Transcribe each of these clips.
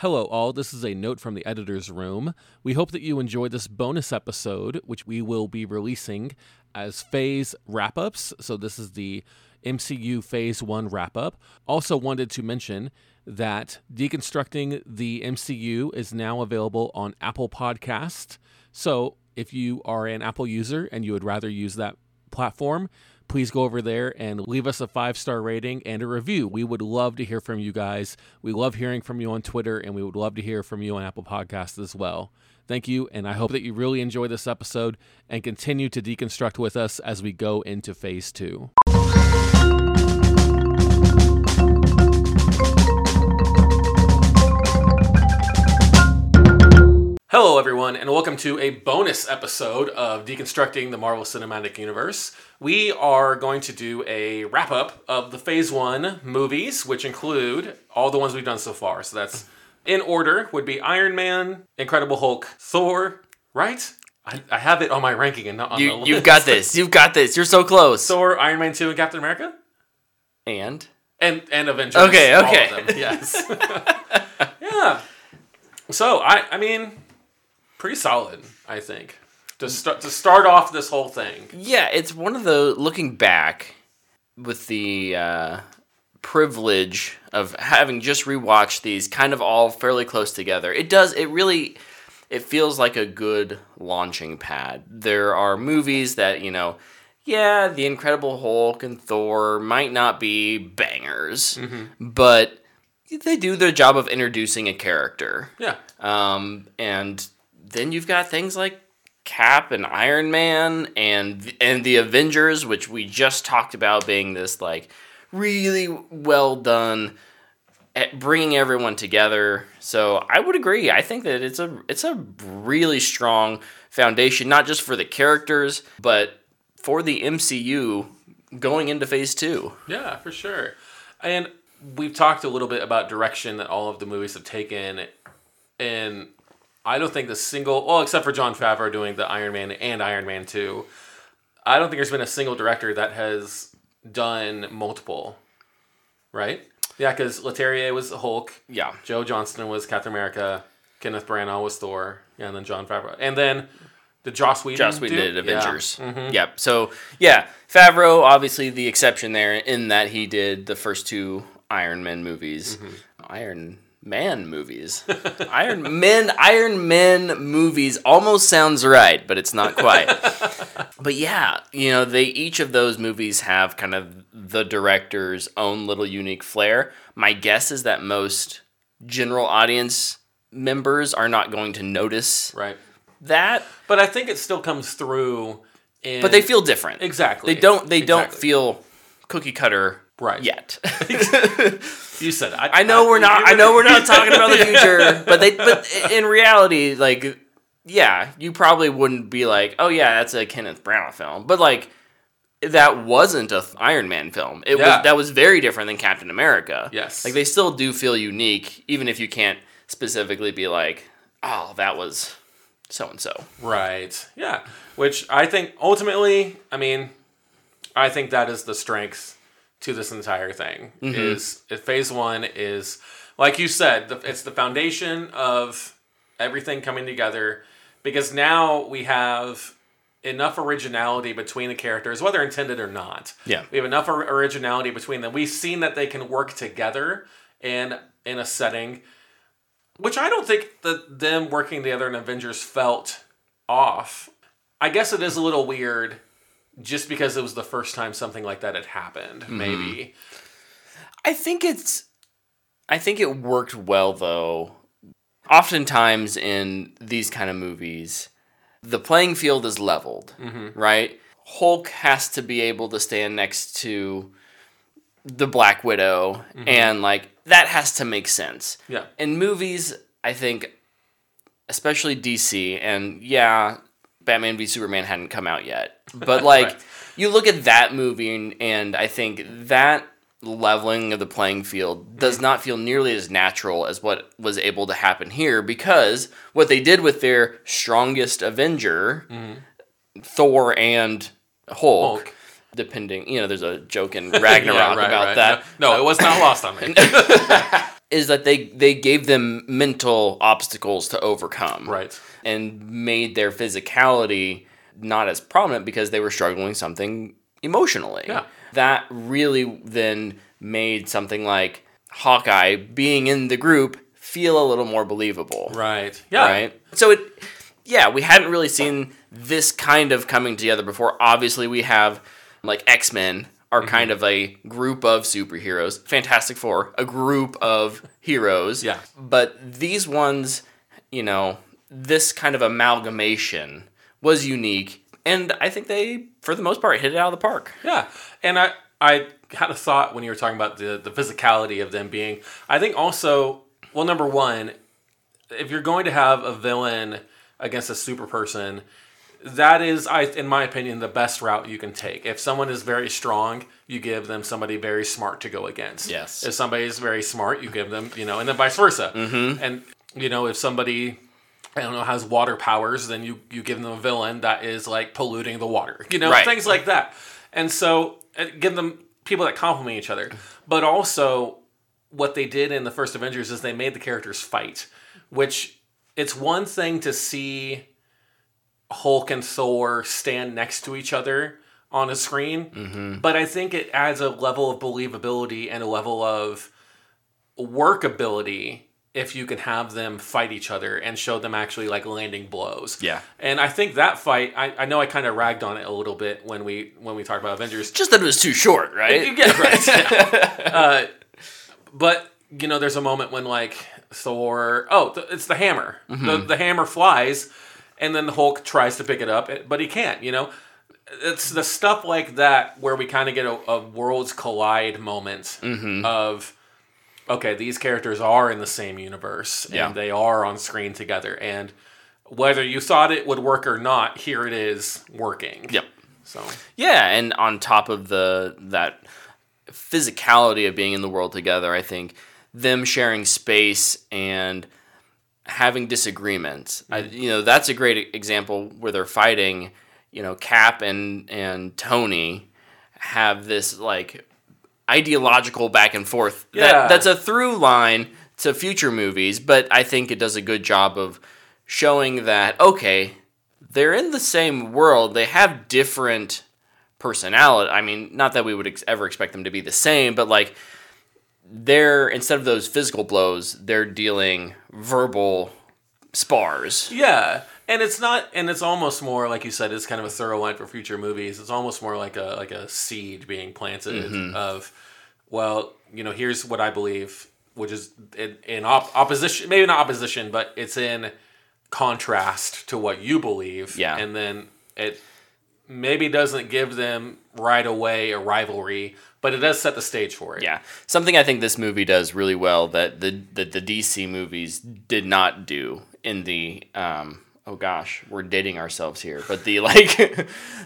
Hello, all. This is a note from the editor's room. We hope that you enjoyed this bonus episode, which we will be releasing as phase wrap ups. So, this is the MCU Phase 1 wrap up. Also, wanted to mention that Deconstructing the MCU is now available on Apple Podcast. So, if you are an Apple user and you would rather use that platform, please go over there and leave us a five star rating and a review. We would love to hear from you guys. We love hearing from you on Twitter, and we would love to hear from you on Apple Podcasts as well. Thank you, and I hope that you really enjoy this episode and continue to deconstruct with us as we go into phase two. Hello, everyone, and welcome to a bonus episode of Deconstructing the Marvel Cinematic Universe. We are going to do a wrap up of the Phase 1 movies, which include all the ones we've done so far. So that's in order would be Iron Man, Incredible Hulk, Thor, right? I, I have it on my ranking and not on the You, list. you've got this. You've got this. You're so close. Thor, Iron Man 2, and Captain America? and And and Avengers. Okay, all of okay. them, Yes. yeah. So I I mean, pretty solid, I think. To start to start off this whole thing. yeah, it's one of the looking back with the uh, privilege of having just rewatched these, kind of all fairly close together. It does. It really. It feels like a good launching pad. There are movies that you know. Yeah, the Incredible Hulk and Thor might not be bangers, but they do their job of introducing a character. Yeah. Um, and then you've got things like Cap and Iron Man and and the Avengers, which we just talked about being this like really well done at bringing everyone together. So I would agree. I think that it's a it's a really strong foundation, not just for the characters, but for the MCU going into Phase Two. Yeah, for sure. And we've talked a little bit about direction that all of the movies have taken, and I don't think the single, well, except for Jon Favreau doing the Iron Man and Iron Man Two, I don't think there's been a single director that has done multiple. Right? Yeah, because Leterrier was Hulk, Yeah. Joe Johnston was Captain America, Kenneth Branagh was Thor, yeah, and then Jon Favreau, and then the Joss Whedon. Joss Whedon did Yeah. Avengers. Mhm. Yep. So yeah, Favreau obviously the exception there in that he did the first two Iron Man movies, Mm-hmm. Iron Man movies, Iron Men, Iron Men movies almost sounds right, but it's not quite. but yeah, you know they each of those movies have kind of the director's own little unique flair. My guess is that most general audience members are not going to notice Right. that But I think it still comes through. In, but they feel different. exactly. They don't. They don't feel cookie cutter Right. yet. You said it. I, I know we're not. I know we're not talking about the future, but they. But in reality, like, yeah, you probably wouldn't be like, oh yeah, that's a Kenneth Branagh film, but like. That wasn't a Iron Man film. It Yeah. was that was very different than Captain America. Yes. like they still do feel unique, even if you can't specifically be like, "Oh, that was so and so." Right. Yeah. Which I think ultimately, I mean, I think that is the strength to this entire thing. Mm-hmm. Is phase one is like you said, it's the foundation of everything coming together because now we have enough originality between the characters, whether intended or not. Yeah. We have enough originality between them. We've seen that they can work together in in a setting, which I don't think that them working together in Avengers felt off. I guess it is a little weird just because it was the first time something like that had happened, mm-hmm. maybe. I think it's I think it worked well though. Oftentimes in these kind of movies, the playing field is leveled, mm-hmm. right? Hulk has to be able to stand next to the Black Widow mm-hmm. and like that has to make sense. Yeah. In movies, I think especially DC and yeah, Batman v Superman hadn't come out yet. But like Right. you look at that movie and, and I think that leveling of the playing field does mm-hmm. not feel nearly as natural as what was able to happen here because what they did with their strongest Avenger, mm-hmm. Thor and Hulk, Hulk. depending, you know, there's a joke in Ragnarok Yeah, right, about right. that. No, no, it was not lost on me. is that they they gave them mental obstacles to overcome. Right. And made their physicality not as prominent because they were struggling something emotionally. Yeah. That really then made something like Hawkeye being in the group feel a little more believable. Right. Yeah. Right. So it yeah, we hadn't really seen this kind of coming together before. Obviously, we have like X Are mm-hmm. kind of a group of superheroes. Fantastic Four, a group of heroes. Yeah. But these ones, you know, this kind of amalgamation was unique. And I think they, for the most part, hit it out of the park. Yeah, and I I had a thought when you were talking about the the physicality of them being. I think also, well, number one, if you're going to have a villain against a super person, that is, I in my opinion, the best route you can take. If someone is very strong, you give them somebody very smart to go against. Yes. If somebody is very smart, you give them, you know, and then vice versa. Mm-hmm. And you know, if somebody I don't know, has water powers, then you you give them a villain that is like polluting the water, you know, Right. things like that. And so uh, give them people that complement each other. But also, what they did in the first Avengers is they made the characters fight, which it's one thing to see Hulk and Thor stand next to each other on a screen, but I think it adds a level of believability and a level of workability if you can have them fight each other and show them actually like landing blows. Yeah. And I think that fight, I, I know I kind of ragged on it a little bit when we when we talked about Avengers. Just that it was too short, right? Yeah, right. yeah. Uh, but you know, there's a moment when like Thor, oh, it's the hammer. The the hammer flies, and then the Hulk tries to pick it up, but he can't. You know, it's the stuff like that where we kind of get a, a worlds collide moment mm-hmm. of okay, these characters are in the same universe Yeah. and they are on screen together, and whether you thought it would work or not, here it is working. Yep. So Yeah, and on top of the that physicality of being in the world together, I think them sharing space and having disagreements. I, mm. you know, that's a great example where they're fighting. You know, Cap and and Tony have this like ideological back and forth. Yeah. That, that's a through line to future movies, but I think it does a good job of showing that okay, they're in the same world. They have different personality. I mean, not that we would ex- ever expect them to be the same, but like they're instead of those physical blows, they're dealing verbal spars. Yeah, and it's not, and it's almost more like you said. It's kind of a thorough line for future movies. It's almost more like a like a seed being planted mm-hmm. of, well, you know, here's what I believe, which is in, in op- opposition, maybe not opposition, but it's in contrast to what you believe. Yeah. and then it maybe doesn't give them right away a rivalry, but it does set the stage for it. Yeah, something I think this movie does really well that the that the DC movies did not do in the um oh gosh, we're dating ourselves here, but the like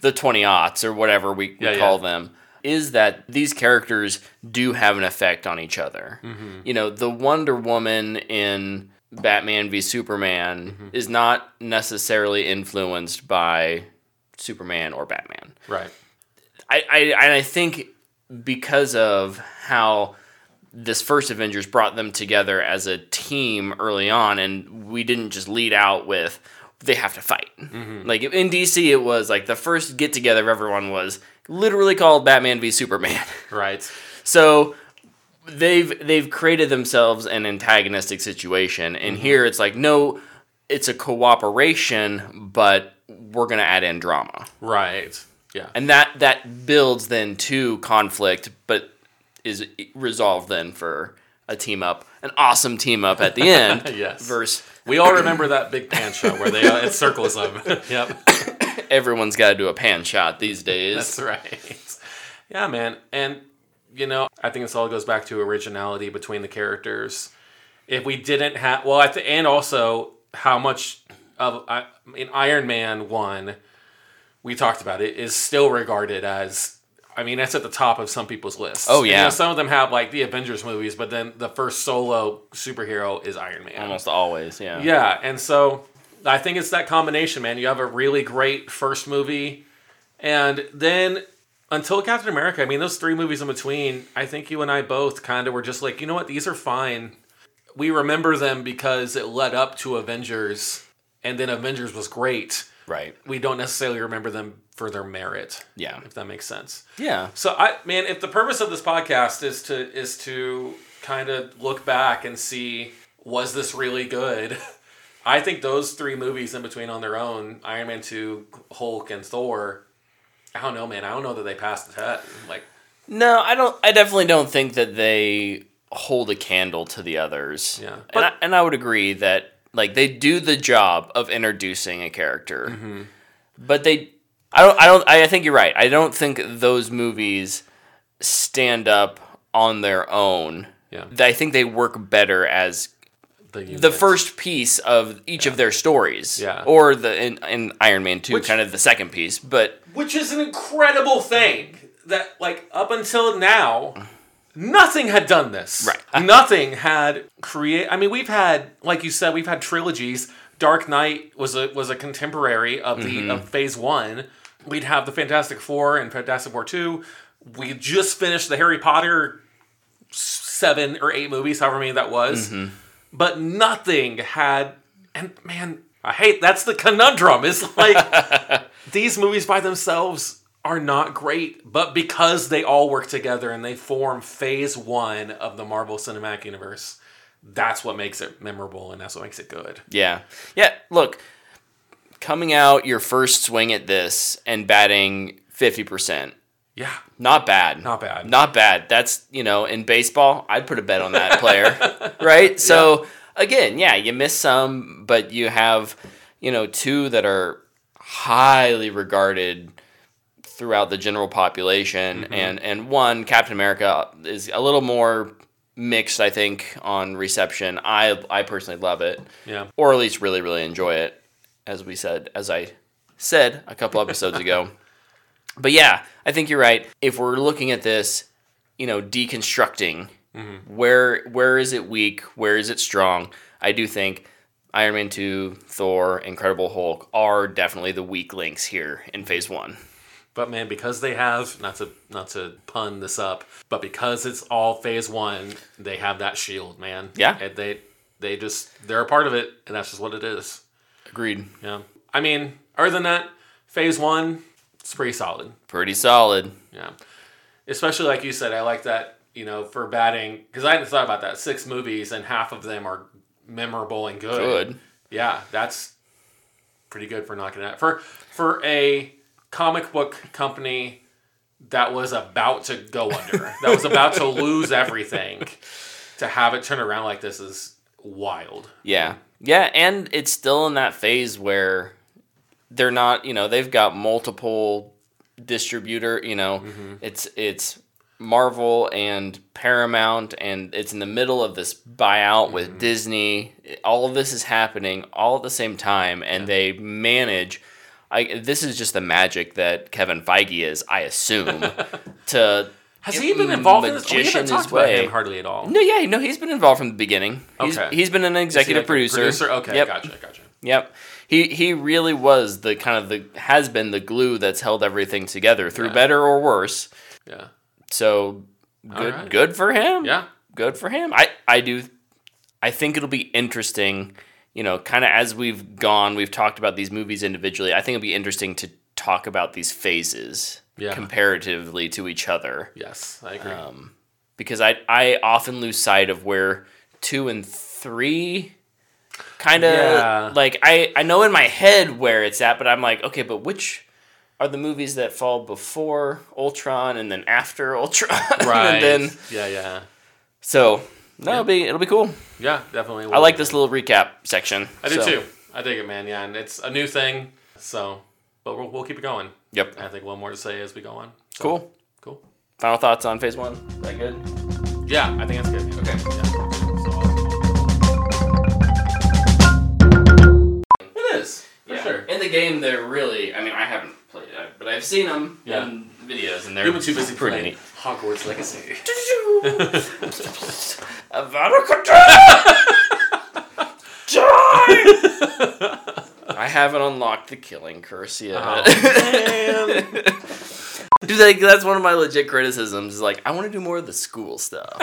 the 20 aughts or whatever we, we Yeah, call yeah. them is that these characters do have an effect on each other. Mm-hmm. You know, the Wonder Woman in Batman v Superman Mm-hmm. is not necessarily influenced by Superman or Batman. right. I, I and I think because of how this first Avengers brought them together as a team early on, and we didn't just lead out with they have to fight. Mm-hmm. Like in DC, it was like the first get together of everyone was literally called Batman v Superman. Right. So they've they've created themselves an antagonistic situation, and mm-hmm. here it's like no, it's a cooperation, but we're gonna add in drama Right. Yeah. and that that builds then to conflict but is resolved then for a team up an awesome team up at the end Yes. versus we all remember that big pan shot where they uh, it circles them. yep. everyone's got to do a pan shot these days That's right. Yeah, man. And, you know, I think this all goes back to originality between the characters. If we didn't have, well, I th- and also how much of, I mean, Iron Man 1, we talked about it, is still regarded as, I mean, that's at the top of some people's lists. Oh, And, you yeah. know, some of them have, like, the Avengers movies, but then the first solo superhero is Iron Man. almost always yeah Yeah, and so I think it's that combination, man. You have a really great first movie, and then until Captain America, I mean, those three movies in between, I think you and I both kind of were just like, you know what, these are fine. we remember them because it led up to Avengers, and then Avengers was great. Right. We don't necessarily remember them for their merit. Yeah. if that makes sense. Yeah. So I man, if the purpose of this podcast is to is to kind of look back and see was this really good? I think those three movies in between on their own, Iron Man 2, Hulk and Thor, I don't know, man. I don't know that they passed the test. Like No, I don't. I definitely don't think that they hold a candle to the others. Yeah. and I, and I would agree that like they do the job of introducing a character, Mm-hmm. but they. I don't. I don't. I think you're right. I don't think those movies stand up on their own. Yeah. I think they work better as the the first piece of each of their stories. Yeah. Or the in, in Iron Man 2, Which- kind of the second piece. But which is an incredible thing that like up until now nothing had done this Right. nothing had create i mean we've had like you said we've had trilogies dark knight was a was a contemporary of the Mm-hmm. of phase one we'd have the fantastic four and fantastic four 2 we just finished the harry potter seven or eight movies however many that was Mm-hmm. but nothing had and man i hate that's the conundrum is like these movies by themselves are not great, but because they all work together and they form phase one of the Marvel Cinematic Universe, that's what makes it memorable and that's what makes it good. Yeah. Yeah, look, coming out your first swing at this and batting 50%. Yeah. Not bad. Not bad. Not bad. That's, you know, in baseball, I'd put a bet on that player. right? So, again, yeah, you miss some, but you have, you know, two that are highly regarded throughout the general population mm-hmm. and and one Captain America is a little more mixed I think on reception. I I personally love it Yeah. or at least really really enjoy it as we said as i said a couple episodes ago. But yeah i think you're right. If we're looking at this you know deconstructing mm-hmm. where where is it weak? Where is it strong? I do think iron man 2 thor incredible hulk are definitely the weak links here in phase one But man, because they have not to not to pun this up, but because it's all phase one, they have that shield, man. Yeah. And they they just they're a part of it, and that's just what it is. agreed Yeah. I mean, other than that, phase one, it's pretty solid. pretty solid Yeah. Especially like you said, I like that, you know, for batting, because I hadn't thought about that. Six movies and half of them are memorable and good. good Yeah, that's pretty good for knocking it out. For, for a comic book company that was about to go under, that was about to lose everything, to have it turn around like this is wild. Yeah. Yeah, and it's still in that phase where they're not, you know, they've got multiple distributor, you know, mm-hmm. it's it's Marvel and Paramount and it's in the middle of this buyout with mm-hmm. Disney. All of this is happening all at the same time and they manage I this is just the magic that Kevin Feige is, I assume, to Has he been involved in this? We haven't talked about him hardly at all. No, yeah, no, he's been involved from the beginning. He's, Okay. he's been an executive like producer. Producer? Okay, Yep. gotcha, gotcha. Yep. He he really was the kind of the has been the glue that's held everything together through Yeah. better or worse. Yeah. So good right. good for him. Yeah. Good for him. I I do I think it'll be interesting, you know, kind of as we've gone, we've talked about these movies individually. I think it'd be interesting to talk about these phases Yeah. comparatively to each other Yes, I agree. um, because I I often lose sight of where two and three kind of Yeah. like I I know in my head where it's at, but I'm like okay, but which are the movies that fall before Ultron and then after Ultron? right. and then yeah, yeah. so no, it'll be it'll be cool. Yeah, definitely. I like this little recap section. I do so, too. I dig it, man. Yeah, and it's a new thing. So, but we'll, we'll keep it going. Yep. I think one more to say as we go on. So, Cool. Cool. Final thoughts on phase one? Is that good? Yeah, I think that's good. Okay. Yeah. So, it is for sure. In the game, they're really. I mean, I haven't played it, but I've seen them Yeah. in videos, and they're We've too busy pretty playing neat. Hogwarts Legacy. Avada Kedavra! Die! I haven't unlocked the killing curse yet. Oh, Dude, like, that's one of my legit criticisms. Is like, I want to do more of the school stuff.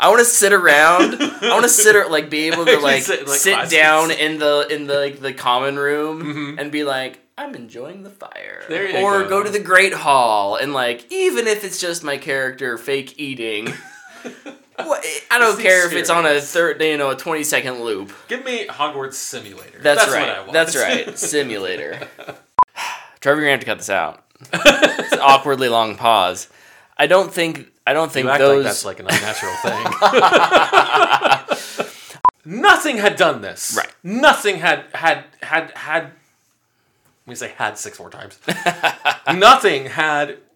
I want to sit around. I want to sit or like be able to like sit like, sit down in the in the like, the common room mm-hmm. and be like, I'm enjoying the fire. There you or go. go to the Great Hall and like even if it's just my character fake eating. what- I don't It's care if it's on a experience. third, you know, a twenty second loop. Give me Hogwarts Simulator. That's, what I right. want. That's right. Simulator. Trevor, you're gonna have to cut this out. It's an awkwardly long pause. I don't think. I don't think You act those. like that's like an unnatural thing. Nothing had done this. Right. Nothing had had had had. Me say had six more times. Nothing had